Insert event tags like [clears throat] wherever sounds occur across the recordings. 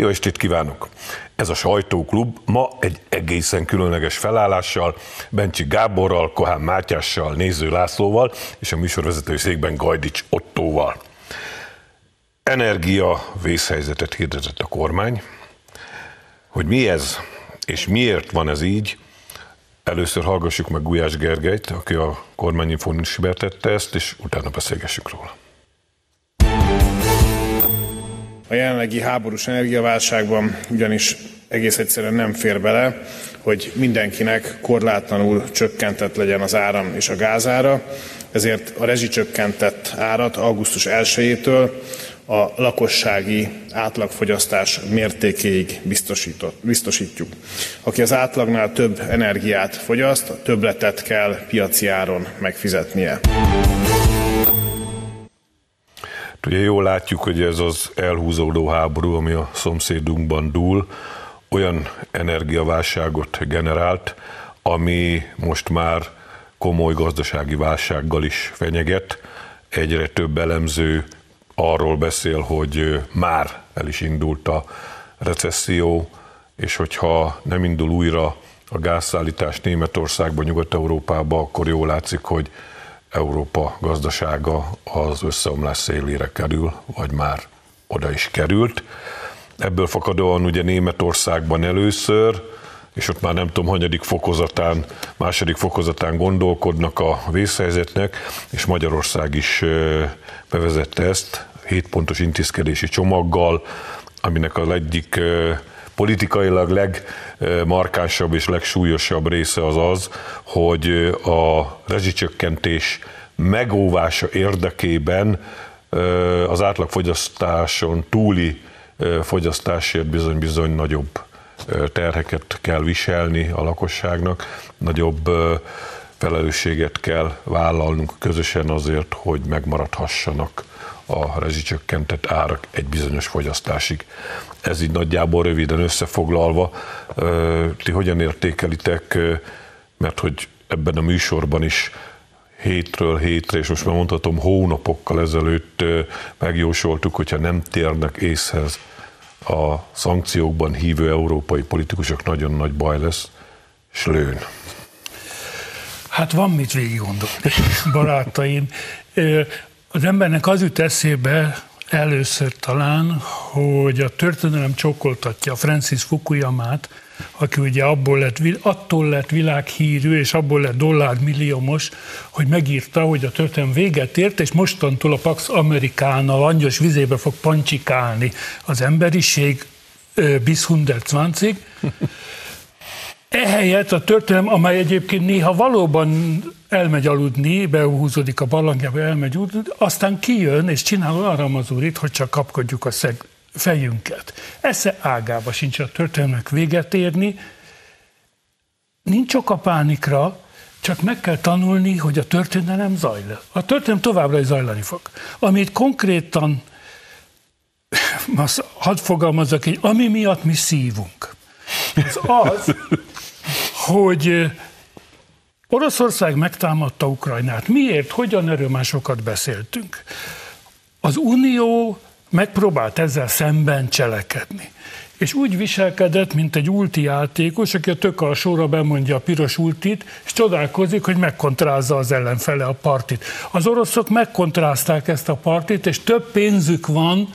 Jó estét kívánok! Ez a sajtóklub ma egy egészen különleges felállással, Bencsi Gáborral, Kohán Mátyással, Néző Lászlóval és a műsorvezetői székben Gajdics Ottóval. Energia vészhelyzetet hirdetett a kormány. Hogy mi ez, és miért van ez így, először hallgassuk meg Gulyás Gergelyt, aki a kormányinfón ismertette ezt, és utána beszélgessük róla. A jelenlegi háborús energiaválságban ugyanis egész egyszerűen nem fér bele, hogy mindenkinek korlátlanul csökkentett legyen az áram és a gázára, ezért a rezsicsökkentett árat augusztus 1-től a lakossági átlagfogyasztás mértékéig biztosítjuk. Aki az átlagnál több energiát fogyaszt, többletet kell piaci áron megfizetnie. Ugye jól látjuk, hogy ez az elhúzódó háború, ami a szomszédunkban dúl, olyan energiaválságot generált, ami most már komoly gazdasági válsággal is fenyeget. Egyre több elemző arról beszél, hogy már el is indult a recesszió, és hogyha nem indul újra a gázszállítás Németországba, Nyugat-Európába, akkor jól látszik, hogy Európa gazdasága az összeomlás szélére kerül, vagy már oda is került. Ebből fakadóan ugye Németországban először, és ott már nem tudom, hanyadik fokozatán, második fokozatán gondolkodnak a vészhelyzetnek, és Magyarország is bevezette ezt, 7 pontos intézkedési csomaggal, aminek az egyik politikailag legmarkánsabb és legsúlyosabb része az az, hogy a rezsicsökkentés megóvása érdekében az átlagfogyasztáson túli fogyasztásért bizony-bizony nagyobb terheket kell viselni a lakosságnak, nagyobb felelősséget kell vállalnunk közösen azért, hogy megmaradhassanak a rezsicsökkentett árak egy bizonyos fogyasztásig. Ez így nagyjából röviden összefoglalva. Ti hogyan értékelitek, mert hogy ebben a műsorban is hétről hétre, és most már mondhatom hónapokkal ezelőtt megjósoltuk, hogyha nem térnek észhez a szankciókban hívő európai politikusok, nagyon nagy baj lesz, és lőn. Hát van mit végig gondolni, [laughs] barátaim. Az embernek az jut eszébe először talán, hogy a történelem csokoltatja Francis Fukuyamát, aki ugye abból lett, attól lett világhírű, és abból lett dollármilliómos, hogy megírta, hogy a történelem véget ért, és mostantól a Pax Americana langyos vizébe fog pancsikálni. Az emberiség bis 120 [laughs] Ehelyett a történelem, amely egyébként néha valóban elmegy aludni, behúzódik a barlangjába, elmegy aludni, aztán kijön és csinál olyan ramazurit, hogy csak kapkodjuk a szeg fejünket. Esze ágába sincs a történelmek véget érni, nincs ok a pánikra, csak meg kell tanulni, hogy a történelem zajl. A történelem továbbra is zajlani fog. Amit konkrétan, [laughs] hadd fogalmazok így, ami miatt mi szívunk, az az, hogy Oroszország megtámadta Ukrajnát. Miért? Hogyan? Erről már sokat beszéltünk. Az Unió megpróbált ezzel szemben cselekedni. És úgy viselkedett, mint egy ulti játékos, aki a tök alsóra bemondja a piros ultit, és csodálkozik, hogy megkontrázza az ellenfele a partit. Az oroszok megkontrázták ezt a partit, és több pénzük van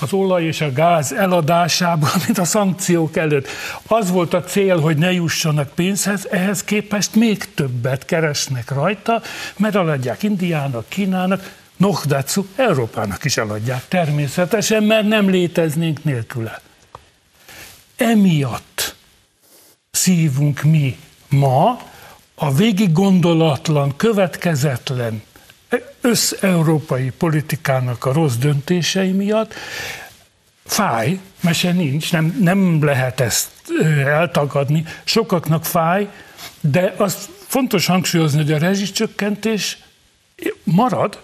az olaj és a gáz eladásában, mint a szankciók előtt. Az volt a cél, hogy ne jussanak pénzhez, ehhez képest még többet keresnek rajta, mert eladják Indiának, Kínának, Nohdatsu Európának is eladják természetesen, mert nem léteznénk nélküle. Emiatt szívunk mi ma a végig gondolatlan, következetlen összeurópai politikának a rossz döntései miatt fáj, mese nincs, nem, nem lehet ezt eltagadni, sokaknak fáj, de az fontos hangsúlyozni, hogy a rezsicsökkentés marad,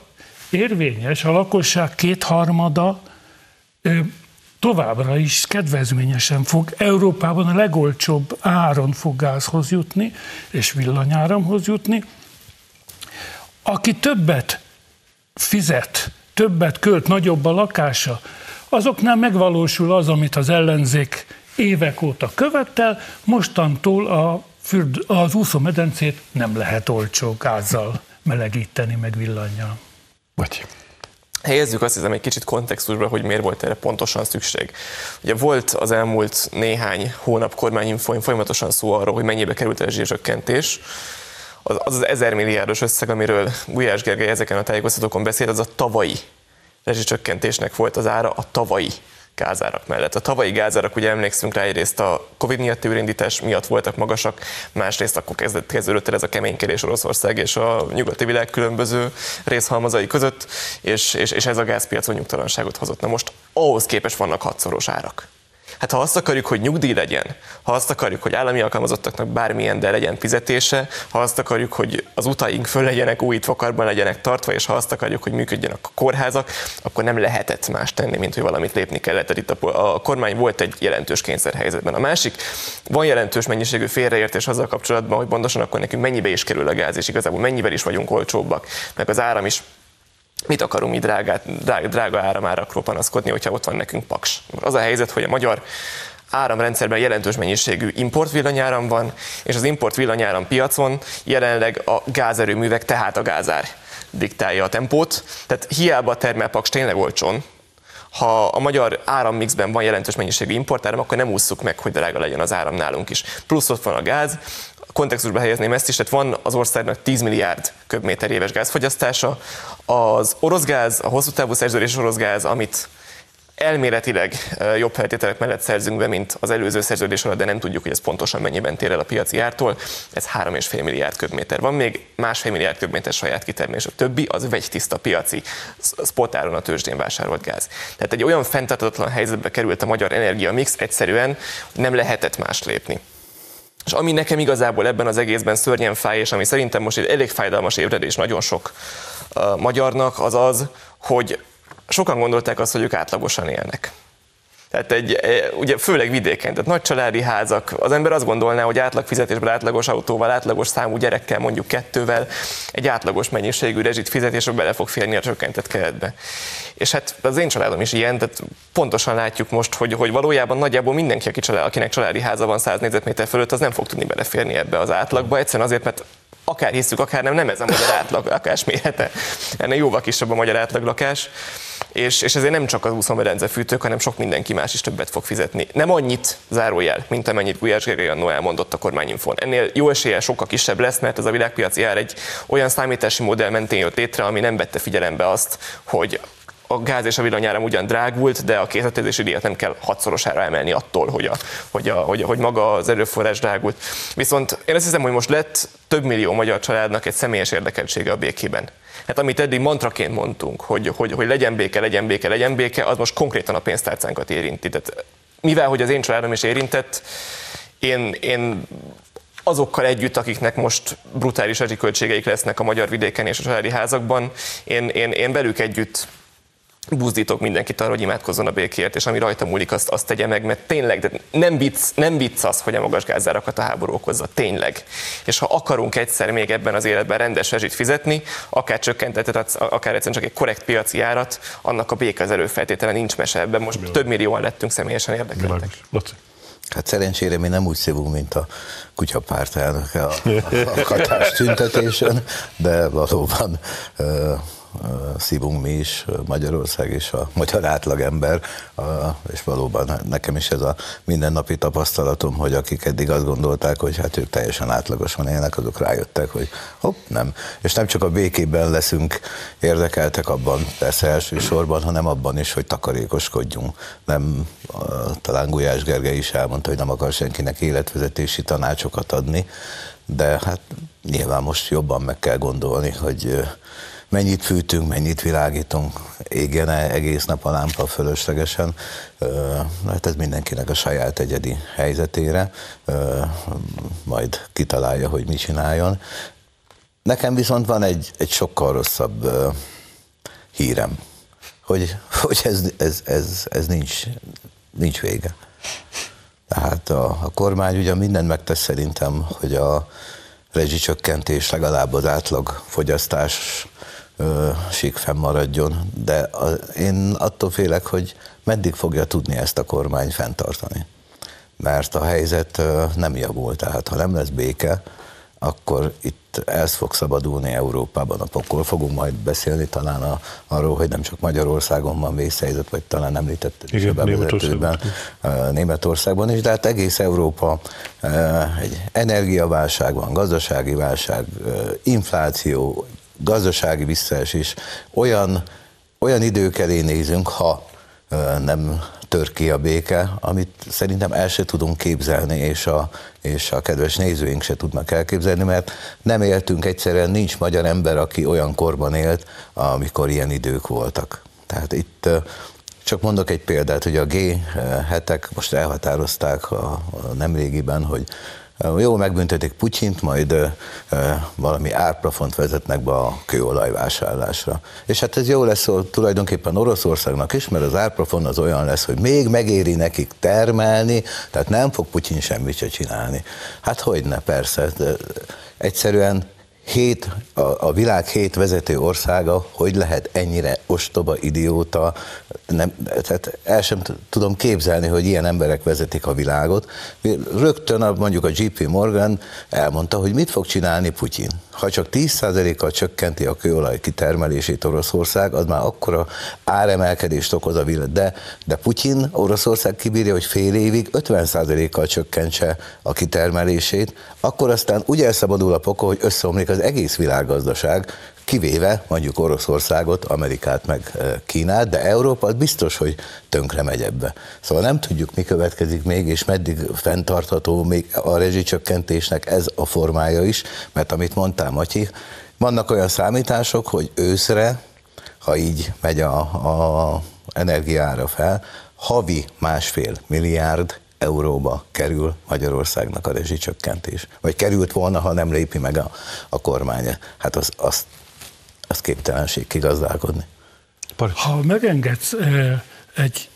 érvényes, a lakosság kétharmada továbbra is kedvezményesen fog Európában a legolcsóbb áron fog gázhoz jutni, és villanyáramhoz jutni, aki többet fizet, többet költ, nagyobb a lakása, azoknál megvalósul az, amit az ellenzék évek óta követtel, mostantól a fürd, az úszómedencét nem lehet olcsó gázzal melegíteni, meg villannyal. Vagy Helyezzük azt hiszem egy kicsit kontextusba, hogy miért volt erre pontosan szükség. Ugye volt az elmúlt néhány hónap kormányinfoin folyamatosan szó arról, hogy mennyibe került a rezsizsökkentés. Az, az az ezer milliárdos összeg, amiről Gulyás Gergely ezeken a tájékoztatókon beszélt, az a tavalyi rezsicsökkentésnek volt az ára, a tavalyi gázárak mellett. A tavalyi gázárak, ugye emlékszünk rá, egyrészt a Covid miatt őrindítás miatt voltak magasak, másrészt akkor kezdett, kezdődött el ez a keménykedés Oroszország és a nyugati világ különböző részhalmazai között, és, és, és ez a gázpiacon nyugtalanságot hozott. Na most ahhoz képes vannak hatszoros árak. Hát ha azt akarjuk, hogy nyugdíj legyen, ha azt akarjuk, hogy állami alkalmazottaknak bármilyen, de legyen fizetése, ha azt akarjuk, hogy az utaink föl legyenek, újítva legyenek tartva, és ha azt akarjuk, hogy működjenek a kórházak, akkor nem lehetett más tenni, mint hogy valamit lépni kellett. Itt a, a kormány volt egy jelentős kényszerhelyzetben. A másik, van jelentős mennyiségű félreértés azzal kapcsolatban, hogy pontosan akkor nekünk mennyibe is kerül a gáz, és igazából mennyivel is vagyunk olcsóbbak, meg az áram is mit akarunk mi drágát, drága, drága áramárakról panaszkodni, hogyha ott van nekünk paks. Az a helyzet, hogy a magyar áramrendszerben jelentős mennyiségű importvillanyáram van, és az importvillanyáram piacon jelenleg a gázerőművek, tehát a gázár diktálja a tempót. Tehát hiába termel paks tényleg olcsón, ha a magyar árammixben van jelentős mennyiségű importáram, akkor nem ússzuk meg, hogy drága legyen az áram nálunk is. Plusz ott van a gáz, kontextusba helyezném ezt is, tehát van az országnak 10 milliárd köbméter éves gázfogyasztása. Az orosz gáz, a hosszú távú szerződés orosz gáz, amit elméletileg jobb feltételek mellett szerzünk be, mint az előző szerződés alatt, de nem tudjuk, hogy ez pontosan mennyiben tér el a piaci ártól. Ez 3,5 milliárd köbméter. Van még másfél milliárd köbméter saját kitermelés. A többi az vegytiszta piaci, spotáron a tőzsdén vásárolt gáz. Tehát egy olyan fenntartatlan helyzetbe került a magyar energia mix, egyszerűen nem lehetett más lépni. És ami nekem igazából ebben az egészben szörnyen fáj, és ami szerintem most egy elég fájdalmas ébredés nagyon sok uh, magyarnak, az az, hogy sokan gondolták azt, hogy ők átlagosan élnek. Tehát egy, e, ugye főleg vidéken, tehát nagy családi házak, az ember azt gondolná, hogy átlag fizetésből átlagos autóval, átlagos számú gyerekkel, mondjuk kettővel, egy átlagos mennyiségű rezsit fizetésre bele fog férni a csökkentett keretbe. És hát az én családom is ilyen, tehát pontosan látjuk most, hogy, hogy valójában nagyjából mindenki, aki család, akinek családi háza van 100 négyzetméter fölött, az nem fog tudni beleférni ebbe az átlagba, egyszerűen azért, mert akár hiszük, akár nem, nem ez a magyar átlag lakás mérete. Ennél jóval kisebb a magyar átlag lakás és, és ezért nem csak az úszómedence fűtők, hanem sok mindenki más is többet fog fizetni. Nem annyit zárójel, mint amennyit Gulyás Gergely annó elmondott a kormányinfon. Ennél jó esélye sokkal kisebb lesz, mert ez a világpiaci ár egy olyan számítási modell mentén jött létre, ami nem vette figyelembe azt, hogy a gáz és a villanyáram ugyan drágult, de a készletezési díjat nem kell hatszorosára emelni attól, hogy, a, hogy, a, hogy, hogy maga az erőforrás drágult. Viszont én azt hiszem, hogy most lett több millió magyar családnak egy személyes érdekeltsége a békében. Hát amit eddig mantraként mondtunk, hogy, hogy, hogy legyen béke, legyen béke, legyen béke, az most konkrétan a pénztárcánkat érinti. Tehát mivel, hogy az én családom is érintett, én, én azokkal együtt, akiknek most brutális költségeik lesznek a magyar vidéken és a családi házakban, én, én, én velük együtt buzdítok mindenkit arra, hogy imádkozzon a békért, és ami rajta múlik, azt, azt tegye meg, mert tényleg, de nem vicc, nem vicc az, hogy a magas gázárakat a háború okozza, tényleg. És ha akarunk egyszer még ebben az életben rendes rezsit fizetni, akár csökkentetett, akár egyszerűen csak egy korrekt piaci árat, annak a béke az előfeltétele nincs mese ebben. Most Bilal. több millióan lettünk személyesen érdekeltek. Hát szerencsére mi nem úgy szívunk, mint a kutyapárt elnöke a, a, a tüntetésen, de valóban szívunk mi is, Magyarország és a magyar átlagember, és valóban nekem is ez a mindennapi tapasztalatom, hogy akik eddig azt gondolták, hogy hát ők teljesen átlagosan élnek, azok rájöttek, hogy hopp, nem. És nem csak a békében leszünk érdekeltek abban, persze elsősorban, hanem abban is, hogy takarékoskodjunk. Nem, talán Gulyás Gergely is elmondta, hogy nem akar senkinek életvezetési tanácsokat adni, de hát nyilván most jobban meg kell gondolni, hogy mennyit fűtünk, mennyit világítunk, égjen -e egész nap a lámpa fölöslegesen, hát ez mindenkinek a saját egyedi helyzetére, majd kitalálja, hogy mit csináljon. Nekem viszont van egy, egy sokkal rosszabb hírem, hogy, hogy ez, ez, ez, ez nincs, nincs vége. Tehát a, a kormány ugye mindent megtesz szerintem, hogy a rezsicsökkentés legalább az átlag fogyasztás sík fennmaradjon, de a, én attól félek, hogy meddig fogja tudni ezt a kormány fenntartani. Mert a helyzet nem javul, tehát ha nem lesz béke, akkor itt ez fog szabadulni Európában a pokol. Fogunk majd beszélni talán a, arról, hogy nem csak Magyarországon van vészhelyzet, vagy talán említetted is a Németországban. Németországban is, de hát egész Európa egy energiaválság van, gazdasági válság, infláció, gazdasági visszaesés. Olyan, olyan idők elé nézünk, ha nem tör ki a béke, amit szerintem el se tudunk képzelni, és a, és a kedves nézőink se tudnak elképzelni, mert nem éltünk egyszerűen, nincs magyar ember, aki olyan korban élt, amikor ilyen idők voltak. Tehát itt csak mondok egy példát, hogy a G7-ek most elhatározták a, a nemrégiben, hogy jó, megbüntetik Putyint, majd valami árplafont vezetnek be a kőolajvásárlásra. És hát ez jó lesz tulajdonképpen Oroszországnak is, mert az árplafon az olyan lesz, hogy még megéri nekik termelni, tehát nem fog Putyin semmit se csinálni. Hát hogy ne, persze. Egyszerűen hét, a, a világ hét vezető országa, hogy lehet ennyire ostoba, idióta, nem, tehát el sem tudom képzelni, hogy ilyen emberek vezetik a világot. Rögtön a, mondjuk a JP Morgan elmondta, hogy mit fog csinálni Putyin. Ha csak 10%-kal csökkenti a kőolaj kitermelését Oroszország, az már akkora áremelkedést okoz a világ. De, de Putyin Oroszország kibírja, hogy fél évig 50%-kal csökkentse a kitermelését, akkor aztán úgy elszabadul a pokol, hogy összeomlik az egész világgazdaság, kivéve mondjuk Oroszországot, Amerikát meg Kínát, de Európa biztos, hogy tönkre megy ebbe. Szóval nem tudjuk, mi következik még, és meddig fenntartható még a rezsicsökkentésnek ez a formája is, mert amit mondtál, Matyi, vannak olyan számítások, hogy őszre, ha így megy a, a energiára fel, havi másfél milliárd euróba kerül Magyarországnak a rezsicsökkentés. Vagy került volna, ha nem lépi meg a, a kormánya. Hát az, az, az képtelenség kigazdálkodni. Ha megengedsz egy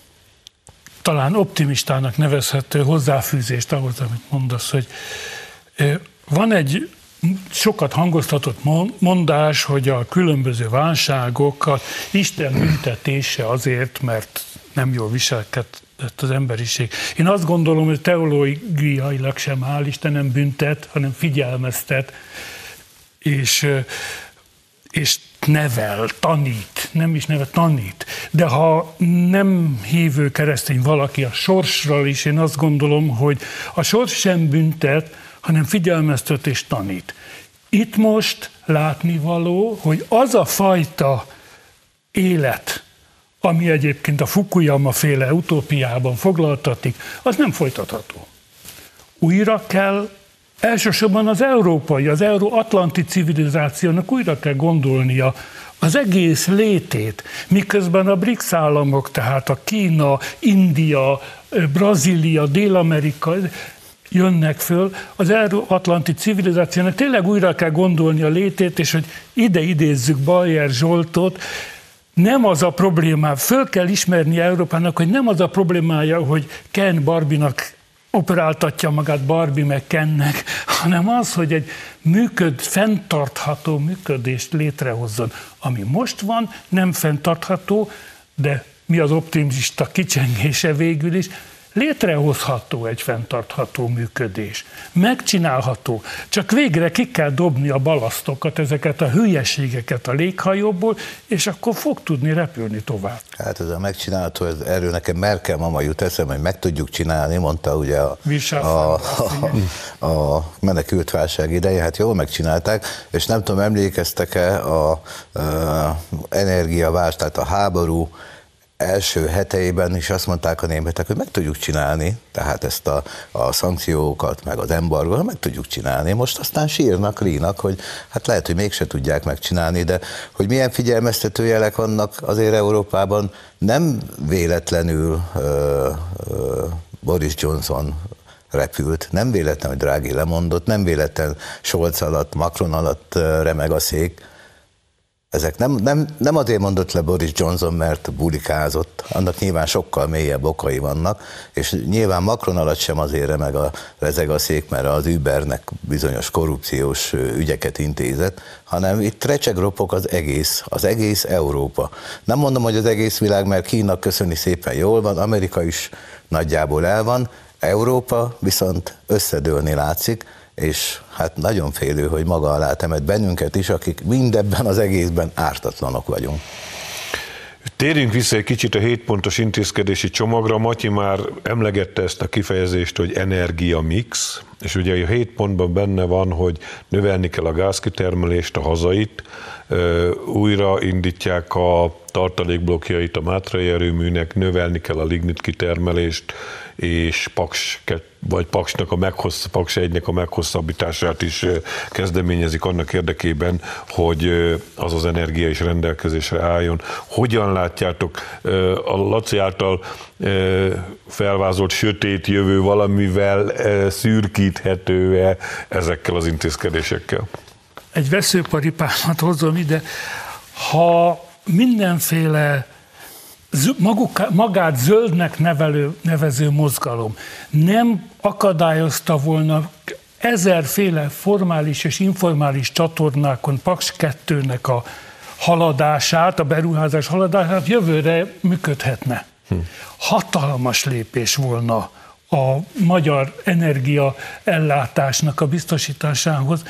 talán optimistának nevezhető hozzáfűzést ahhoz, amit mondasz, hogy van egy sokat hangoztatott mondás, hogy a különböző válságokat Isten büntetése azért, mert nem jól viselkedett az emberiség. Én azt gondolom, hogy teológiailag sem áll, Isten nem büntet, hanem figyelmeztet, és, és nevel, tanít, nem is nevel, tanít. De ha nem hívő keresztény valaki a sorsról is, én azt gondolom, hogy a sors sem büntet, hanem figyelmeztet és tanít. Itt most látnivaló, hogy az a fajta élet, ami egyébként a Fukuyama féle utópiában foglaltatik, az nem folytatható. Újra kell, elsősorban az európai, az euróatlanti civilizációnak újra kell gondolnia az egész létét, miközben a BRICS államok, tehát a Kína, India, Brazília, Dél-Amerika jönnek föl, az euróatlanti civilizációnak tényleg újra kell gondolni a létét, és hogy ide idézzük Bajer Zsoltot, nem az a probléma, föl kell ismerni Európának, hogy nem az a problémája, hogy Ken Barbinak operáltatja magát Barbie meg Kennek, hanem az, hogy egy működ, fenntartható működést létrehozzon. Ami most van, nem fenntartható, de mi az optimista kicsengése végül is, létrehozható egy fenntartható működés. Megcsinálható. Csak végre ki kell dobni a balasztokat, ezeket a hülyeségeket a léghajóból, és akkor fog tudni repülni tovább. Hát ez a megcsinálható, ez, erről nekem Merkel mama jut eszembe, hogy meg tudjuk csinálni, mondta ugye a, a, a, a menekült válság ideje, hát jól megcsinálták, és nem tudom, emlékeztek-e a, a energiavás, tehát a háború, első heteiben is azt mondták a németek, hogy meg tudjuk csinálni, tehát ezt a, a szankciókat, meg az embargót meg tudjuk csinálni. Most aztán sírnak, rínak, hogy hát lehet, hogy mégse tudják megcsinálni, de hogy milyen figyelmeztető jelek vannak azért Európában, nem véletlenül ö, ö, Boris Johnson repült, nem véletlen, hogy Drági lemondott, nem véletlen Scholz alatt, Macron alatt remeg a szék, ezek nem, nem, nem azért mondott le Boris Johnson, mert bulikázott, annak nyilván sokkal mélyebb okai vannak, és nyilván Macron alatt sem azért remeg a, rezeg a szék, mert az Ubernek bizonyos korrupciós ügyeket intézett, hanem itt recsegropok az egész, az egész Európa. Nem mondom, hogy az egész világ, mert Kína köszöni szépen jól van, Amerika is nagyjából el van, Európa viszont összedőlni látszik, és hát nagyon félő, hogy maga alá temet bennünket is, akik mindebben az egészben ártatlanok vagyunk. Térjünk vissza egy kicsit a 7 pontos intézkedési csomagra. Matyi már emlegette ezt a kifejezést, hogy energia mix, és ugye a 7 pontban benne van, hogy növelni kell a gázkitermelést, a hazait, újra indítják a tartalékblokkjait a Mátrai erőműnek, növelni kell a lignit kitermelést, és Paks, vagy Paksnak a meghossz, Paks egynek a meghosszabbítását is kezdeményezik annak érdekében, hogy az az energia is rendelkezésre álljon. Hogyan látjátok a Laci által felvázolt sötét jövő valamivel szürkíthető-e ezekkel az intézkedésekkel? Egy veszőparipámat hozom ide. Ha mindenféle maguk, magát zöldnek nevelő, nevező mozgalom nem akadályozta volna ezerféle formális és informális csatornákon Paks 2-nek a haladását, a beruházás haladását jövőre működhetne. Hm. Hatalmas lépés volna a magyar energia ellátásnak a biztosításához.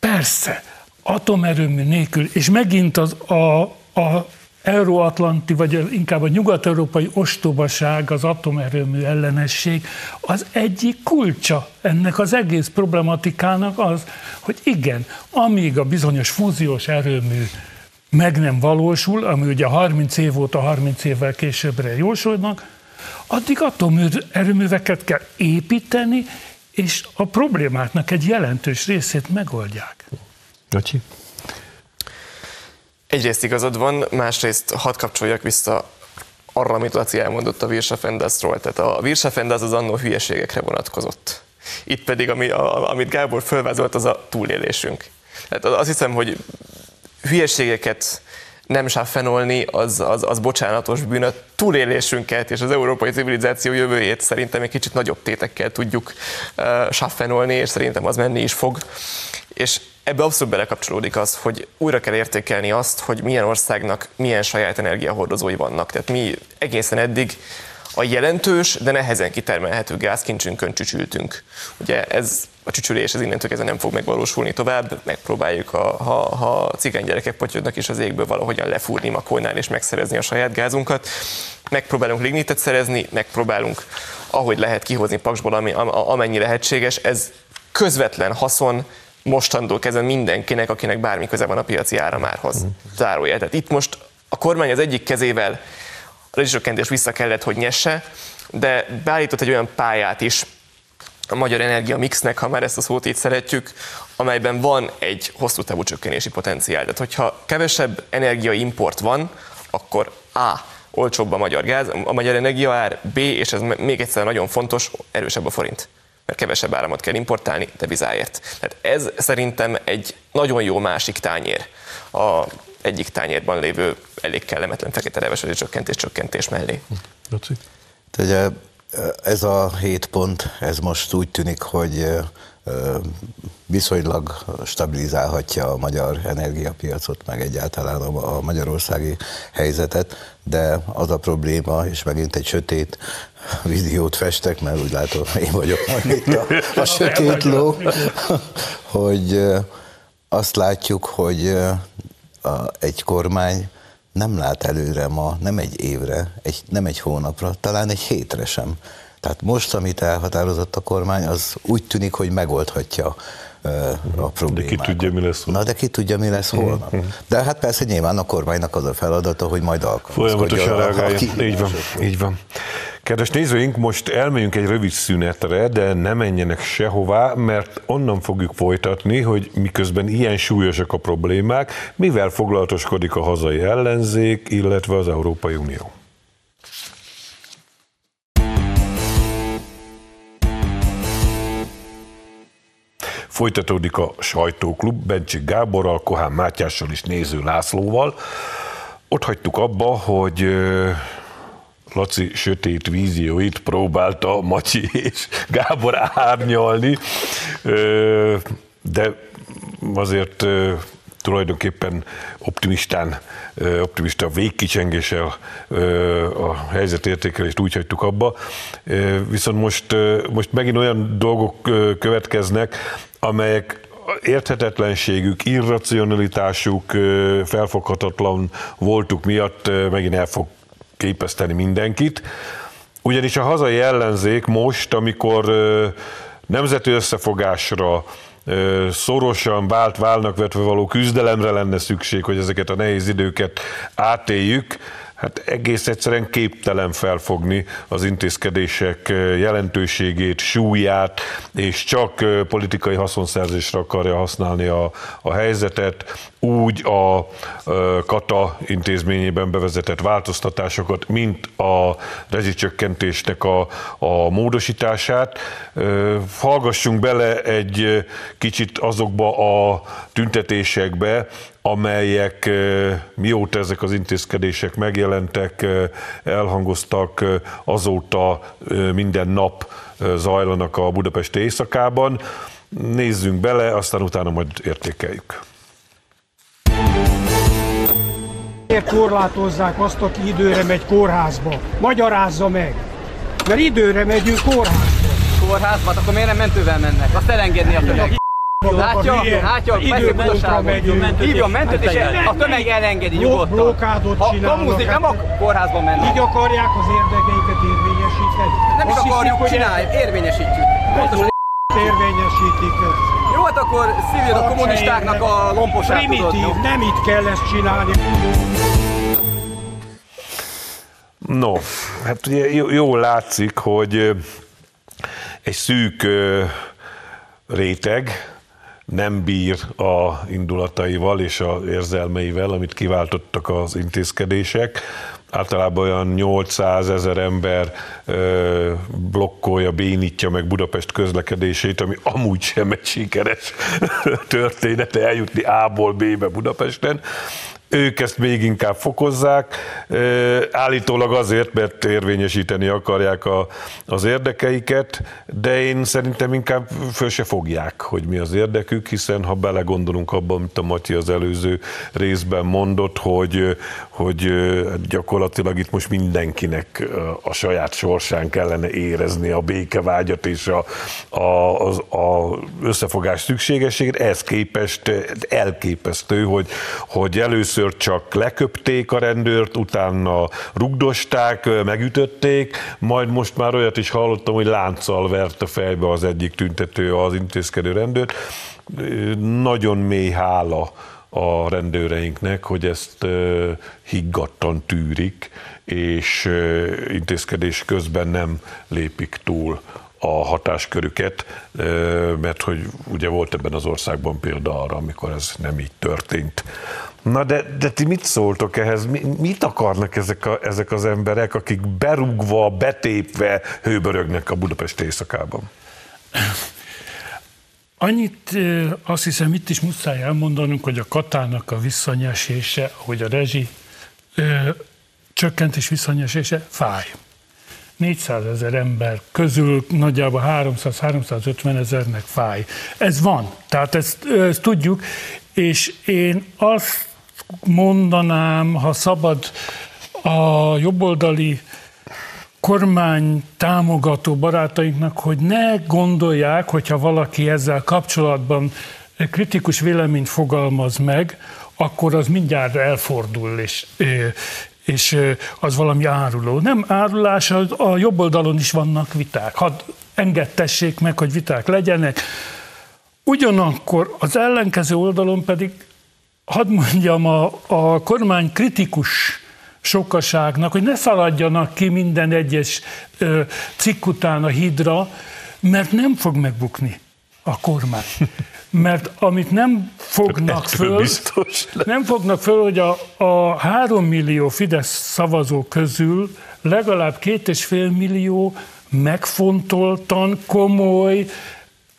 Persze, atomerőmű nélkül, és megint az a, a euróatlanti, vagy inkább a nyugat-európai ostobaság, az atomerőmű ellenesség, az egyik kulcsa ennek az egész problematikának az, hogy igen, amíg a bizonyos fúziós erőmű meg nem valósul, ami ugye 30 év óta, 30 évvel későbbre jósolnak, addig atomerőműveket kell építeni, és a problémáknak egy jelentős részét megoldják. Gacsi? Egyrészt igazad van, másrészt hadd kapcsoljak vissza arra, amit Laci elmondott a Virsafendaszról. Tehát a Virsafendasz az annó hülyeségekre vonatkozott. Itt pedig, ami, a, amit Gábor fölvázolt, az a túlélésünk. Tehát azt hiszem, hogy hülyeségeket nem sáfenolni, az, az, az bocsánatos bűn. A túlélésünket és az európai civilizáció jövőjét szerintem egy kicsit nagyobb tétekkel tudjuk uh, sáfenolni, és szerintem az menni is fog. És ebbe abszolút belekapcsolódik az, hogy újra kell értékelni azt, hogy milyen országnak milyen saját energiahordozói vannak. Tehát mi egészen eddig a jelentős, de nehezen kitermelhető gázkincsünkön csücsültünk. Ugye ez a csücsülés ez innentől kezdve nem fog megvalósulni tovább, megpróbáljuk, a, ha, ha cigány gyerekek potyodnak is az égből valahogyan lefúrni Makolnál és megszerezni a saját gázunkat. Megpróbálunk lignitet szerezni, megpróbálunk ahogy lehet kihozni paksból, ami, amennyi lehetséges. Ez közvetlen haszon, mostantól kezdve mindenkinek, akinek bármi köze van a piaci áramárhoz. Zárójel. Tehát itt most a kormány az egyik kezével a rezsicsökkentést vissza kellett, hogy nyesse, de beállított egy olyan pályát is a magyar energia mixnek, ha már ezt a szót így szeretjük, amelyben van egy hosszú távú csökkenési potenciál. Tehát, hogyha kevesebb energiaimport van, akkor A. olcsóbb a magyar gáz, a magyar energiaár, B. és ez még egyszer nagyon fontos, erősebb a forint mert kevesebb áramot kell importálni devizáért. Tehát ez szerintem egy nagyon jó másik tányér a egyik tányérban lévő elég kellemetlen fekete revesedő csökkentés csökkentés mellé. Ugye ez a hét pont, ez most úgy tűnik, hogy viszonylag stabilizálhatja a magyar energiapiacot, meg egyáltalán a magyarországi helyzetet, de az a probléma, és megint egy sötét [laughs] víziót festek, mert úgy látom, én vagyok itt a, a [laughs] sötét ló, [laughs] hogy azt látjuk, hogy a, egy kormány nem lát előre ma, nem egy évre, egy, nem egy hónapra, talán egy hétre sem. Tehát most, amit elhatározott a kormány, az úgy tűnik, hogy megoldhatja a problémát. De ki tudja, mi lesz holnap. Na, de ki tudja, mi lesz holnap. Mhm. De hát persze nyilván a kormánynak az a feladata, hogy majd alkalmazkodjon. Folyamatosan reagálja. Így van, így van. Kedves nézőink, most elmegyünk egy rövid szünetre, de ne menjenek sehová, mert onnan fogjuk folytatni, hogy miközben ilyen súlyosak a problémák, mivel foglalatoskodik a hazai ellenzék, illetve az Európai Unió. Folytatódik a sajtóklub Bencsik Gáborral, Kohán Mátyással és Néző Lászlóval. Ott hagytuk abba, hogy Laci sötét vízióit próbálta Macsi és Gábor árnyalni, de azért tulajdonképpen optimistán, optimista végkicsengéssel a helyzetértékelést úgy hagytuk abba. Viszont most, most megint olyan dolgok következnek, amelyek érthetetlenségük, irracionalitásuk, felfoghatatlan voltuk miatt megint el fog képeszteni mindenkit. Ugyanis a hazai ellenzék most, amikor nemzeti összefogásra, szorosan vált válnak vetve való küzdelemre lenne szükség, hogy ezeket a nehéz időket átéljük, hát egész egyszerűen képtelen felfogni az intézkedések jelentőségét, súlyát, és csak politikai haszonszerzésre akarja használni a, a helyzetet, úgy a kata intézményében bevezetett változtatásokat, mint a rezsicsökkentésnek a, a módosítását. Hallgassunk bele egy kicsit azokba a tüntetésekbe, amelyek mióta ezek az intézkedések megjelentek, elhangoztak, azóta minden nap zajlanak a Budapesti éjszakában. Nézzünk bele, aztán utána majd értékeljük. Miért korlátozzák azt, aki időre megy kórházba? Magyarázza meg! Mert időre megyünk kórházba. Kórházba? Hát akkor miért nem mentővel mennek? Azt elengedni a tömeg. Látja, látja, beszél Hívjon mentőt, és a tömeg elengedi nyugodtan. Blokádot. Ha kamuzik, nem a kórházba menni. Így akarják az érdekeiket érvényesíteni. Nem is akarjuk, csináljuk, érvényesítjük. Pontosan érvényesítik. Jó, hát akkor szívjad a kommunistáknak a lomposát Primitív, nem itt kell ezt csinálni. No, hát ugye jól látszik, hogy egy szűk réteg nem bír a indulataival és az érzelmeivel, amit kiváltottak az intézkedések. Általában olyan 800 ezer ember ö, blokkolja, bénítja meg Budapest közlekedését, ami amúgy sem egy sikeres [laughs] történet eljutni A-ból B-be Budapesten ők ezt még inkább fokozzák, állítólag azért, mert érvényesíteni akarják a, az érdekeiket, de én szerintem inkább föl se fogják, hogy mi az érdekük, hiszen ha belegondolunk abban, amit a Matyi az előző részben mondott, hogy, hogy gyakorlatilag itt most mindenkinek a saját sorsán kellene érezni a békevágyat és a, a, a, a összefogás szükségességét, ez képest elképesztő, hogy, hogy először csak leköpték a rendőrt, utána rugdosták, megütötték, majd most már olyat is hallottam, hogy lánccal verte fejbe az egyik tüntető az intézkedő rendőrt. Nagyon mély hála a rendőreinknek, hogy ezt higgadtan tűrik, és intézkedés közben nem lépik túl a hatáskörüket, mert hogy ugye volt ebben az országban példa arra, amikor ez nem így történt. Na de, de ti mit szóltok ehhez? Mit akarnak ezek, a, ezek az emberek, akik berúgva, betépve hőbörögnek a Budapest éjszakában? [clears throat] Annyit azt hiszem itt is muszáj elmondanunk, hogy a katának a visszanyesése, hogy a rezsi ö, csökkentés visszanyesése fáj. 400 ezer ember közül nagyjából 300-350 ezernek fáj. Ez van, tehát ezt, ezt tudjuk, és én azt mondanám, ha szabad a jobboldali kormány támogató barátainknak, hogy ne gondolják, hogyha valaki ezzel kapcsolatban kritikus véleményt fogalmaz meg, akkor az mindjárt elfordul, és, és az valami áruló. Nem árulás, a jobb oldalon is vannak viták. Hadd engedtessék meg, hogy viták legyenek. Ugyanakkor az ellenkező oldalon pedig hadd mondjam a, a kormány kritikus sokaságnak, hogy ne szaladjanak ki minden egyes ö, cikk után a hídra, mert nem fog megbukni a kormány. [laughs] Mert amit nem fognak föl, biztos nem fognak föl, hogy a, a három millió Fidesz szavazó közül legalább két és fél millió megfontoltan, komoly,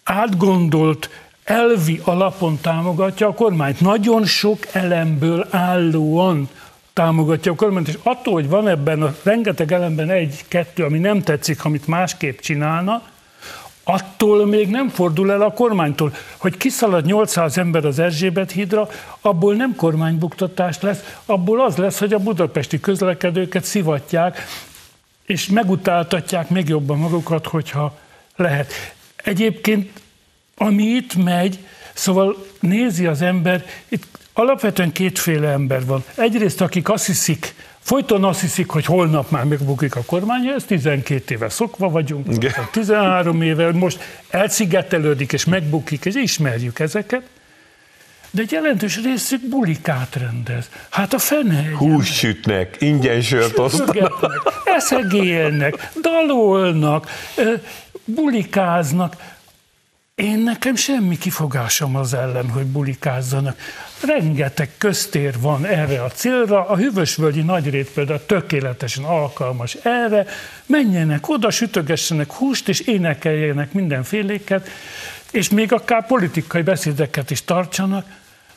átgondolt elvi alapon támogatja a kormányt. Nagyon sok elemből állóan támogatja a kormányt, és attól, hogy van ebben a rengeteg elemben egy-kettő, ami nem tetszik, amit másképp csinálna, attól még nem fordul el a kormánytól. Hogy kiszalad 800 ember az Erzsébet hídra, abból nem kormánybuktatás lesz, abból az lesz, hogy a budapesti közlekedőket szivatják, és megutáltatják még jobban magukat, hogyha lehet. Egyébként, ami itt megy, szóval nézi az ember, itt alapvetően kétféle ember van. Egyrészt, akik azt hiszik, Folyton azt hiszik, hogy holnap már megbukik a kormány, ez 12 éve szokva vagyunk, Igen. 13 éve, most elszigetelődik és megbukik, és ismerjük ezeket. De egy jelentős részük bulikát rendez. Hát a fene Hús sütnek, ingyen sört osztanak. Eszegélnek, dalolnak, bulikáznak. Én nekem semmi kifogásom az ellen, hogy bulikázzanak. Rengeteg köztér van erre a célra, a hűvösvölgyi nagyrét például tökéletesen alkalmas erre, menjenek oda, sütögessenek húst, és énekeljenek mindenféléket, és még akár politikai beszédeket is tartsanak,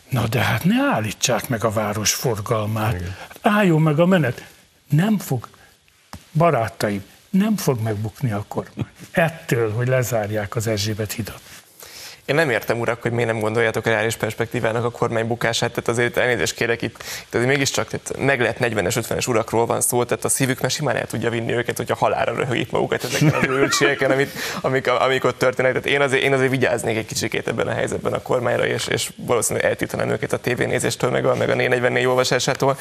na de hát ne állítsák meg a város forgalmát, Igen. álljon meg a menet. Nem fog, barátaim, nem fog megbukni a kormány. Ettől, hogy lezárják az Erzsébet hidat. Én nem értem, urak, hogy miért nem gondoljátok a reális perspektívának a kormány bukását, tehát azért elnézést kérek itt, azért mégiscsak tehát meg lehet 40-es, 50-es urakról van szó, tehát a szívük már simán el tudja vinni őket, hogyha halára röhögik magukat ezeken az őrültségeken, amit, amik, amik ott történnek. Tehát én azért, én azért vigyáznék egy kicsikét ebben a helyzetben a kormányra, és, és valószínűleg eltiltanám őket a tévénézéstől, meg a, meg a 444 olvasásától.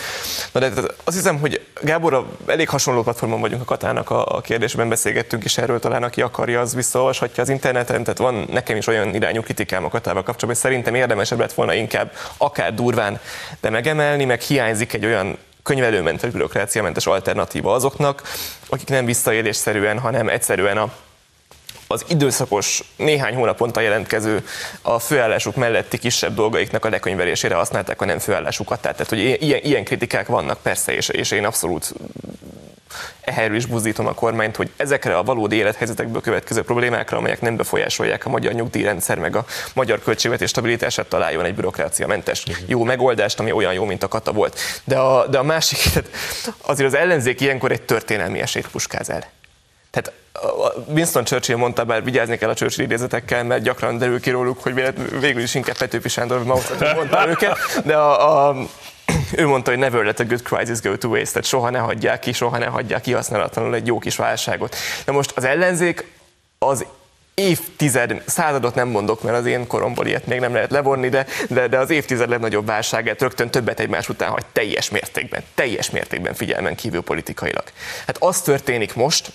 Na de azt hiszem, hogy Gábor, elég hasonló platformon vagyunk a Katának a, a kérdésben beszélgettünk is erről, talán aki akarja, az visszaolvashatja az interneten, tehát van nekem is olyan irányú irányú kritikám a Katával kapcsolatban, hogy szerintem érdemesebb lett volna inkább akár durván, de megemelni, meg hiányzik egy olyan könyvelőmentes, bürokráciamentes alternatíva azoknak, akik nem visszaélésszerűen, hanem egyszerűen a az időszakos, néhány hónaponta jelentkező a főállásuk melletti kisebb dolgaiknak a lekönyvelésére használták a nem főállásukat. Tehát, hogy ilyen, ilyen kritikák vannak persze, és, és én abszolút ehelyről is buzdítom a kormányt, hogy ezekre a valódi élethelyzetekből következő problémákra, amelyek nem befolyásolják a magyar nyugdíjrendszer, meg a magyar költségvetés stabilitását találjon egy bürokráciamentes jó megoldást, ami olyan jó, mint a kata volt. De a, de a másik, tehát azért az ellenzék ilyenkor egy történelmi esélyt puskáz el. Tehát Winston Churchill mondta, bár vigyázni kell a Churchill idézetekkel, mert gyakran derül ki róluk, hogy végül is inkább Petőfi Sándor mondta őket, de a, a ő mondta, hogy never let a good crisis go to waste, tehát soha ne hagyják ki, soha ne hagyják kihasználatlanul egy jó kis válságot. Na most az ellenzék az évtized, századot nem mondok, mert az én koromból ilyet még nem lehet levonni, de, de, de az évtized legnagyobb válságát rögtön többet egymás után hagy teljes mértékben, teljes mértékben figyelmen kívül politikailag. Hát az történik most,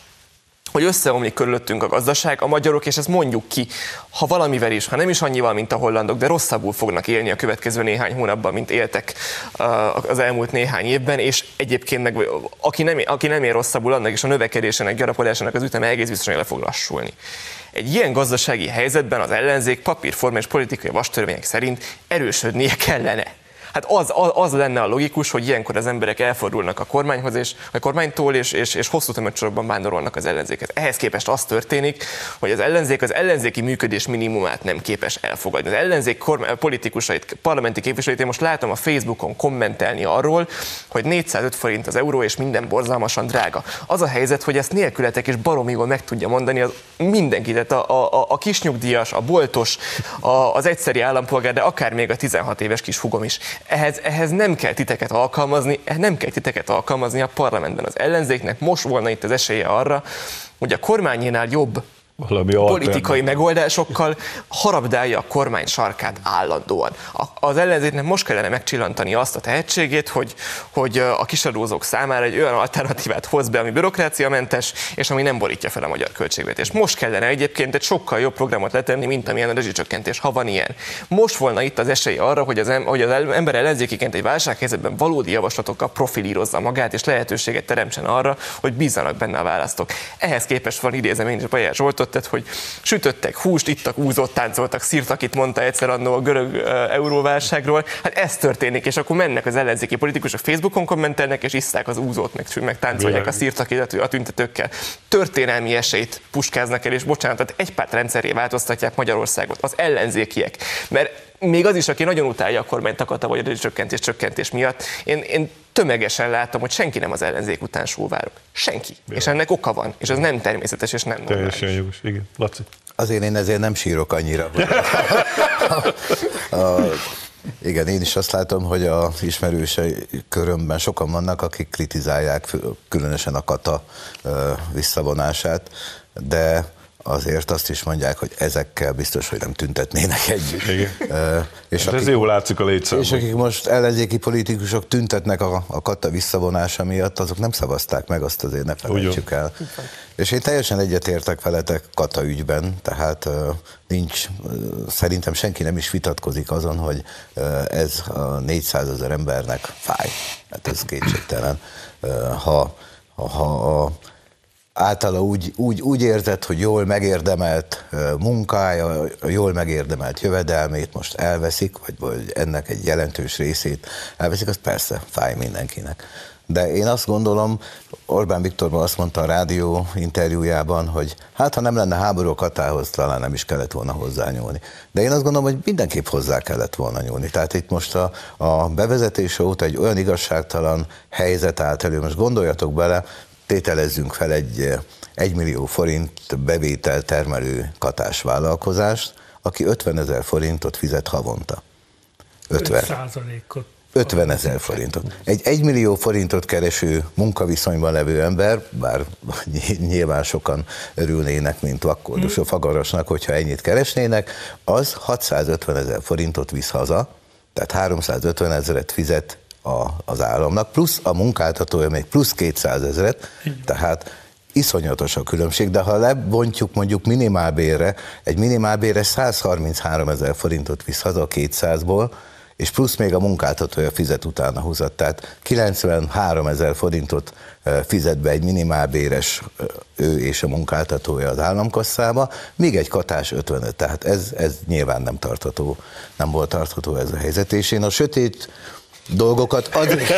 hogy összeomlik körülöttünk a gazdaság, a magyarok, és ezt mondjuk ki, ha valamivel is, ha nem is annyival, mint a hollandok, de rosszabbul fognak élni a következő néhány hónapban, mint éltek uh, az elmúlt néhány évben, és egyébként meg aki nem, aki nem ér rosszabbul, annak is a növekedésének, gyarapodásának az üteme egész biztosan le fog lassulni. Egy ilyen gazdasági helyzetben az ellenzék papírforma és politikai vastörvények szerint erősödnie kellene. Hát az, az, az lenne a logikus, hogy ilyenkor az emberek elfordulnak a kormányhoz, és a kormánytól, és, és, és hosszú tömegsorokban vándorolnak az ellenzéket. Ehhez képest az történik, hogy az ellenzék az ellenzéki működés minimumát nem képes elfogadni. Az ellenzék kormány, politikusait, parlamenti képviselőit én most látom a Facebookon kommentelni arról, hogy 405 forint az euró, és minden borzalmasan drága. Az a helyzet, hogy ezt nélkületek és baromi meg tudja mondani az mindenki, tehát a, a, a kisnyugdíjas, a boltos, a, az egyszeri állampolgár, de akár még a 16 éves kis hugom is ehhez, ehhez nem kell titeket alkalmazni, nem kell titeket alkalmazni a parlamentben. Az ellenzéknek most volna itt az esélye arra, hogy a kormányénál jobb valami politikai megoldásokkal harabdálja a kormány sarkát állandóan. Az ellenzéknek most kellene megcsillantani azt a tehetségét, hogy, hogy a kisadózók számára egy olyan alternatívát hoz be, ami bürokráciamentes, és ami nem borítja fel a magyar költségvetést. Most kellene egyébként egy sokkal jobb programot letenni, mint amilyen a rezsicsökkentés, ha van ilyen. Most volna itt az esély arra, hogy az, hogy az ember ellenzékiként egy válsághelyzetben valódi javaslatokkal profilírozza magát, és lehetőséget teremtsen arra, hogy bízzanak benne a választók. Ehhez képest van idézem én is Bajer Zsoltot, sütötted, hogy sütöttek húst, ittak, úzott, táncoltak, szírtak, itt mondta egyszer annó a görög euróválságról. Hát ez történik, és akkor mennek az ellenzéki politikusok Facebookon kommentelnek, és isszák az úzót, meg, meg táncolják a szírtak, a tüntetőkkel. Történelmi esélyt puskáznak el, és bocsánat, tehát egy párt rendszeré változtatják Magyarországot, az ellenzékiek. Mert még az is, aki nagyon utálja a kormányt a vagy csökkentés csökkentés miatt, én, én tömegesen látom, hogy senki nem az ellenzék után sóvárok. Senki. Ja. És ennek oka van. És ez nem természetes, és nem Teljesen jogos, igen. Laci. Azért én ezért nem sírok annyira. [laughs] A, a, igen, én is azt látom, hogy a ismerősei körömben sokan vannak, akik kritizálják különösen a kata visszavonását, de azért azt is mondják, hogy ezekkel biztos, hogy nem tüntetnének együtt. Igen. És hát akik, ez jó látszik a létszámban. És akik most ellenzéki politikusok tüntetnek a, a kata visszavonása miatt, azok nem szavazták meg, azt azért ne felejtsük el. És én teljesen egyetértek veletek kata ügyben, tehát nincs, szerintem senki nem is vitatkozik azon, hogy ez a 400 ezer embernek fáj. Hát ez kétségtelen. Ha, ha, ha a általa úgy, úgy, úgy érzett, hogy jól megérdemelt munkája, jól megérdemelt jövedelmét most elveszik, vagy, vagy ennek egy jelentős részét elveszik, az persze fáj mindenkinek. De én azt gondolom, Orbán Viktor azt mondta a rádió interjújában, hogy hát ha nem lenne háború a Katához, talán nem is kellett volna hozzányúlni. De én azt gondolom, hogy mindenképp hozzá kellett volna nyúlni. Tehát itt most a, a bevezetés óta egy olyan igazságtalan helyzet állt elő, most gondoljatok bele, tételezzünk fel egy 1 millió forint bevétel termelő katás vállalkozást, aki 50 ezer forintot fizet havonta. 50. 50 ezer forintot. Egy 1 millió forintot kereső munkaviszonyban levő ember, bár nyilván sokan örülnének, mint Vakkordus hmm. Fagarasnak, hogyha ennyit keresnének, az 650 ezer forintot visz haza, tehát 350 ezeret fizet a, az államnak, plusz a munkáltatója még plusz 200 ezeret, tehát iszonyatos a különbség, de ha lebontjuk mondjuk minimálbérre, egy minimálbérre 133 ezer forintot visz haza 200-ból, és plusz még a munkáltatója fizet utána húzat, tehát 93 ezer forintot fizet be egy minimálbéres ő és a munkáltatója az államkasszába, míg egy katás 55, tehát ez, ez nyilván nem tartható, nem volt tartható ez a helyzet, és én a sötét dolgokat azért,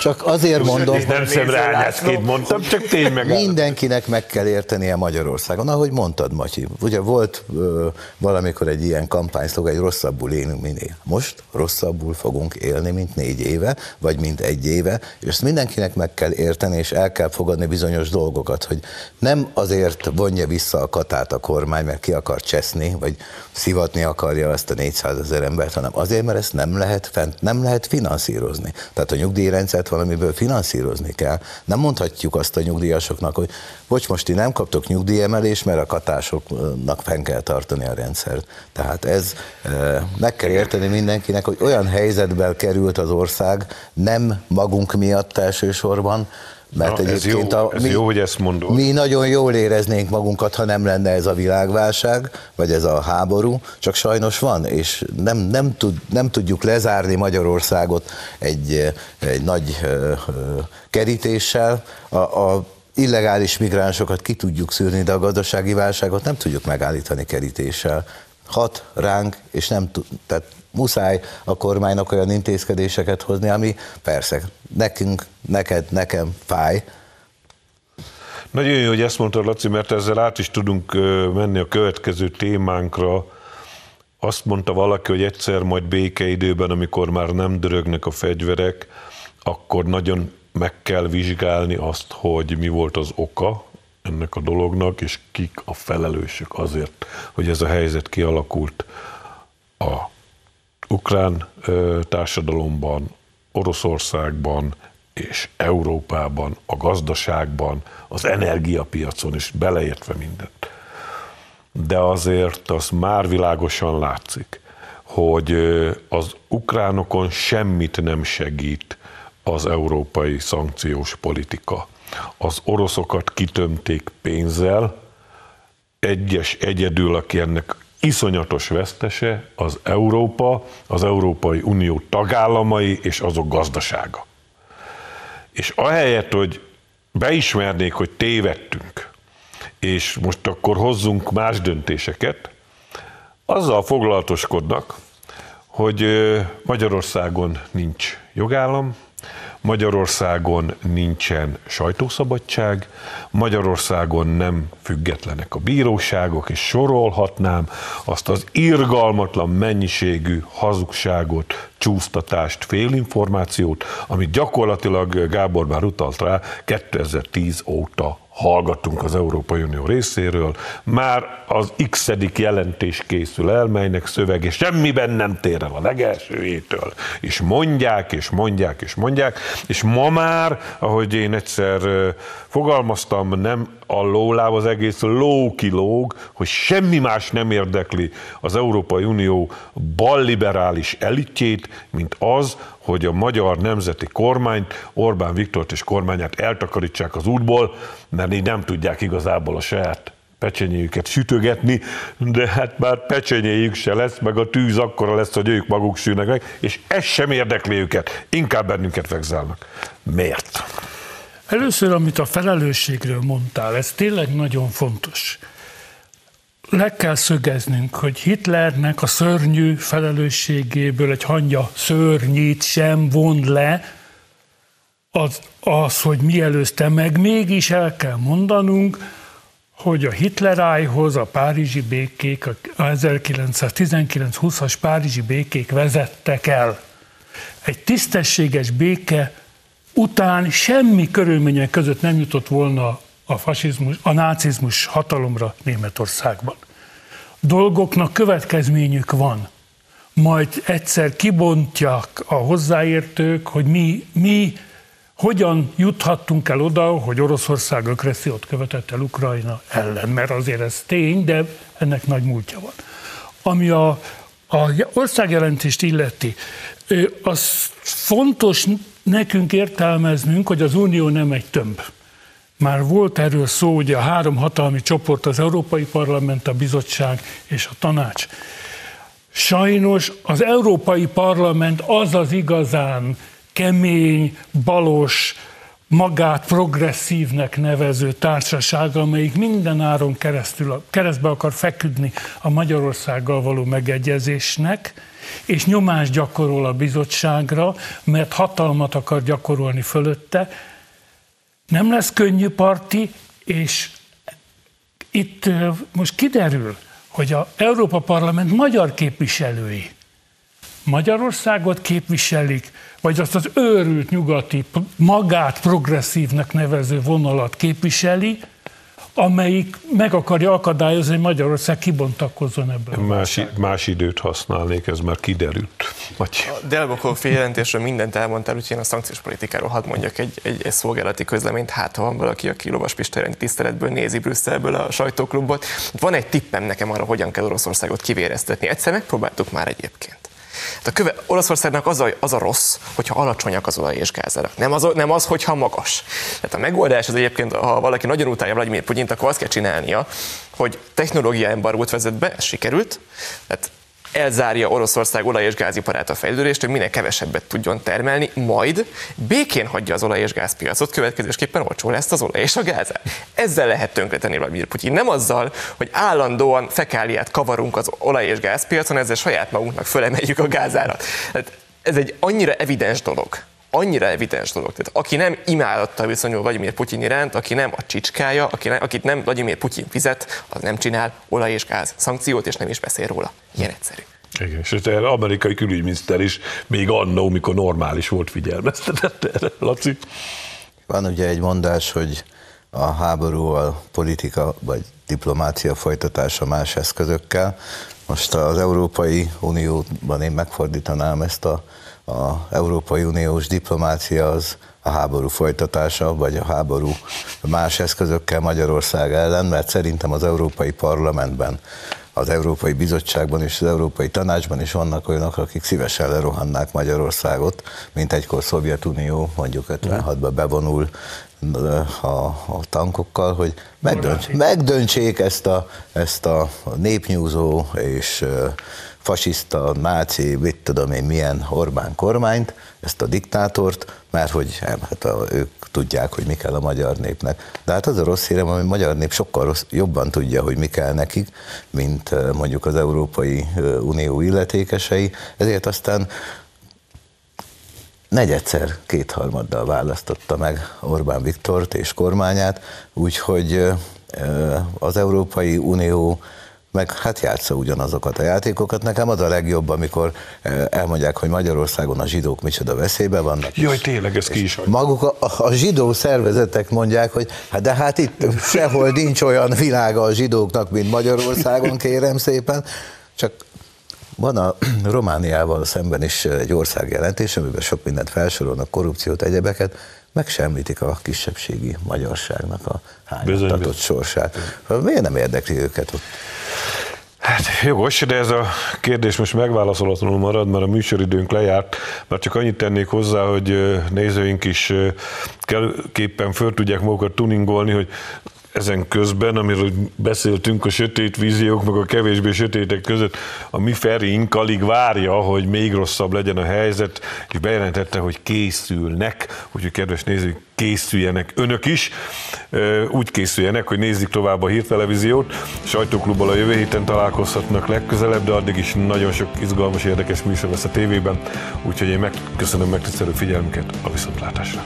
csak azért mondom, hogy nem szemreányásként mondtam, csak tény meg. Mindenkinek meg kell értenie Magyarországon, ahogy mondtad, Matyi. Ugye volt ö, valamikor egy ilyen kampányszlog, egy rosszabbul élünk, mint én. Most rosszabbul fogunk élni, mint négy éve, vagy mint egy éve, és ezt mindenkinek meg kell érteni, és el kell fogadni bizonyos dolgokat, hogy nem azért vonja vissza a katát a kormány, mert ki akar cseszni, vagy szivatni akarja azt a 400 ezer embert, hanem azért, mert ezt nem lehet fent, nem lehet finanszírozni. Tehát a nyugdíjrendszert valamiből finanszírozni kell. Nem mondhatjuk azt a nyugdíjasoknak, hogy bocs, most ti nem kaptok nyugdíjemelést, mert a katásoknak fenn kell tartani a rendszert. Tehát ez eh, meg kell érteni mindenkinek, hogy olyan helyzetben került az ország, nem magunk miatt elsősorban, mert Na, egyébként ez jó, a, ez mi, jó, hogy ezt mondod. mi nagyon jól éreznénk magunkat, ha nem lenne ez a világválság, vagy ez a háború, csak sajnos van, és nem, nem, tud, nem tudjuk lezárni Magyarországot egy, egy nagy uh, kerítéssel. A, a illegális migránsokat ki tudjuk szűrni, de a gazdasági válságot nem tudjuk megállítani kerítéssel. Hat ránk, és nem tud, tehát muszáj a kormánynak olyan intézkedéseket hozni, ami persze nekünk, neked, nekem fáj. Nagyon jó, hogy ezt mondtad, Laci, mert ezzel át is tudunk menni a következő témánkra. Azt mondta valaki, hogy egyszer majd békeidőben, amikor már nem dörögnek a fegyverek, akkor nagyon meg kell vizsgálni azt, hogy mi volt az oka ennek a dolognak, és kik a felelősök azért, hogy ez a helyzet kialakult a ukrán társadalomban, Oroszországban és Európában, a gazdaságban, az energiapiacon is beleértve mindent. De azért az már világosan látszik, hogy az ukránokon semmit nem segít az európai szankciós politika. Az oroszokat kitömték pénzzel, egyes egyedül, aki ennek iszonyatos vesztese az Európa, az Európai Unió tagállamai és azok gazdasága. És ahelyett, hogy beismernék, hogy tévedtünk, és most akkor hozzunk más döntéseket, azzal foglalatoskodnak, hogy Magyarországon nincs jogállam, Magyarországon nincsen sajtószabadság, Magyarországon nem függetlenek a bíróságok, és sorolhatnám azt az irgalmatlan mennyiségű hazugságot, csúsztatást, félinformációt, amit gyakorlatilag Gábor már utalt rá, 2010 óta hallgatunk az Európai Unió részéről, már az x jelentés készül el, melynek szövege semmiben nem tér el a legelsőjétől, és mondják, és mondják, és mondják, és ma már, ahogy én egyszer fogalmaztam, nem a lóláb az egész lókilóg, hogy semmi más nem érdekli az Európai Unió balliberális elitjét, mint az, hogy a magyar nemzeti kormányt, Orbán Viktort és kormányát eltakarítsák az útból, mert így nem tudják igazából a saját pecsenyéjüket sütögetni, de hát már pecsenyéjük se lesz, meg a tűz akkora lesz, hogy ők maguk sűnek meg, és ez sem érdekli őket, inkább bennünket vegzálnak. Miért? Először, amit a felelősségről mondtál, ez tényleg nagyon fontos. Le kell szögeznünk, hogy Hitlernek a szörnyű felelősségéből egy hangya szörnyít sem von le, az, az, hogy mi előzte meg, mégis el kell mondanunk, hogy a Hitlerájhoz a párizsi békék, a 1919-20-as párizsi békék vezettek el. Egy tisztességes béke után semmi körülmények között nem jutott volna a fasizmus, a nácizmus hatalomra Németországban. Dolgoknak következményük van. Majd egyszer kibontják a hozzáértők, hogy mi, mi hogyan juthattunk el oda, hogy Oroszország agressziót követett el Ukrajna ellen, mert azért ez tény, de ennek nagy múltja van. Ami a, a országjelentést illeti, az fontos nekünk értelmeznünk, hogy az Unió nem egy tömb. Már volt erről szó, hogy a három hatalmi csoport, az Európai Parlament, a Bizottság és a Tanács. Sajnos az Európai Parlament az az igazán kemény, balos, magát progresszívnek nevező társaság, amelyik minden áron keresztül, keresztbe akar feküdni a Magyarországgal való megegyezésnek, és nyomást gyakorol a bizottságra, mert hatalmat akar gyakorolni fölötte. Nem lesz könnyű parti, és itt most kiderül, hogy a Európa Parlament magyar képviselői Magyarországot képviselik, vagy azt az őrült nyugati, magát progresszívnek nevező vonalat képviseli, amelyik meg akarja akadályozni, hogy Magyarország kibontakozzon ebből. Más, más időt használnék, ez már kiderült. Vagy... A Delbokov jelentésről mindent elmondtál, úgyhogy én a szankciós politikáról hadd mondjak egy, egy, egy szolgálati közleményt, hát ha van valaki, aki Lovas Pista tiszteletből nézi Brüsszelből a sajtóklubot. Van egy tippem nekem arra, hogyan kell Oroszországot kivéreztetni. Egyszer megpróbáltuk már egyébként. Hát a köve, Oroszországnak az a, az a rossz, hogyha alacsonyak az olaj és gázárak. Nem az, nem az, hogyha magas. Tehát a megoldás az egyébként, ha valaki nagyon utálja Vladimir Putyint, akkor azt kell csinálnia, hogy technológia embargót vezet be, ez sikerült, tehát elzárja Oroszország olaj- és gáziparát a fejlődést, hogy minél kevesebbet tudjon termelni, majd békén hagyja az olaj- és gázpiacot, következésképpen olcsó lesz az olaj és a gáz. Ezzel lehet tönkretenni Vladimir Putyin. Nem azzal, hogy állandóan fekáliát kavarunk az olaj- és gázpiacon, ezzel saját magunknak fölemeljük a gázárat. Hát ez egy annyira evidens dolog, annyira evidens dolog. Tehát aki nem imádattal viszonyul Vladimir Putyin iránt, aki nem a csicskája, aki nem, akit nem Vladimir Putyin fizet, az nem csinál olaj és gáz szankciót, és nem is beszél róla. Ilyen egyszerű. Igen, és az amerikai külügyminiszter is még annó, mikor normális volt figyelmeztetett erre, Laci. Van ugye egy mondás, hogy a háború a politika vagy diplomácia folytatása más eszközökkel. Most az Európai Unióban én megfordítanám ezt a a Európai Uniós diplomácia az a háború folytatása, vagy a háború más eszközökkel Magyarország ellen, mert szerintem az Európai Parlamentben, az Európai Bizottságban és az Európai Tanácsban is vannak olyanok, akik szívesen lerohannák Magyarországot, mint egykor Szovjetunió mondjuk 56-ban bevonul a, a tankokkal, hogy megdönts, megdöntsék ezt a, ezt a népnyúzó és fasiszta, náci, mit tudom én milyen Orbán kormányt, ezt a diktátort, mert hogy hát a, ők tudják, hogy mi kell a magyar népnek. De hát az a rossz hírem, hogy a magyar nép sokkal rossz, jobban tudja, hogy mi kell nekik, mint mondjuk az Európai Unió illetékesei, ezért aztán negyedszer kétharmaddal választotta meg Orbán Viktort és kormányát, úgyhogy az Európai Unió meg hát játsza ugyanazokat a játékokat. Nekem az a legjobb, amikor elmondják, hogy Magyarországon a zsidók micsoda veszélybe vannak. Jaj, tényleg, ez ki is hagy. Maguk a, a zsidó szervezetek mondják, hogy hát de hát itt sehol nincs olyan világa a zsidóknak, mint Magyarországon, kérem szépen. Csak van a Romániával szemben is egy országjelentés, amiben sok mindent felsorolnak, korrupciót, egyebeket, meg említik a kisebbségi magyarságnak a hányatatott sorsát. Miért nem érdekli őket ott? Hát jogos, de ez a kérdés most megválaszolatlanul marad, mert a műsoridőnk lejárt, mert csak annyit tennék hozzá, hogy nézőink is kellképpen föl tudják magukat tuningolni, hogy ezen közben, amiről beszéltünk, a sötét víziók, meg a kevésbé sötétek között, a mi Ferink alig várja, hogy még rosszabb legyen a helyzet, és bejelentette, hogy készülnek, úgyhogy kedves nézők, készüljenek önök is, úgy készüljenek, hogy nézzük tovább a hírtelevíziót, sajtóklubbal a jövő héten találkozhatnak legközelebb, de addig is nagyon sok izgalmas, érdekes műsor lesz a tévében, úgyhogy én megköszönöm megtisztelő figyelmüket a viszontlátásra.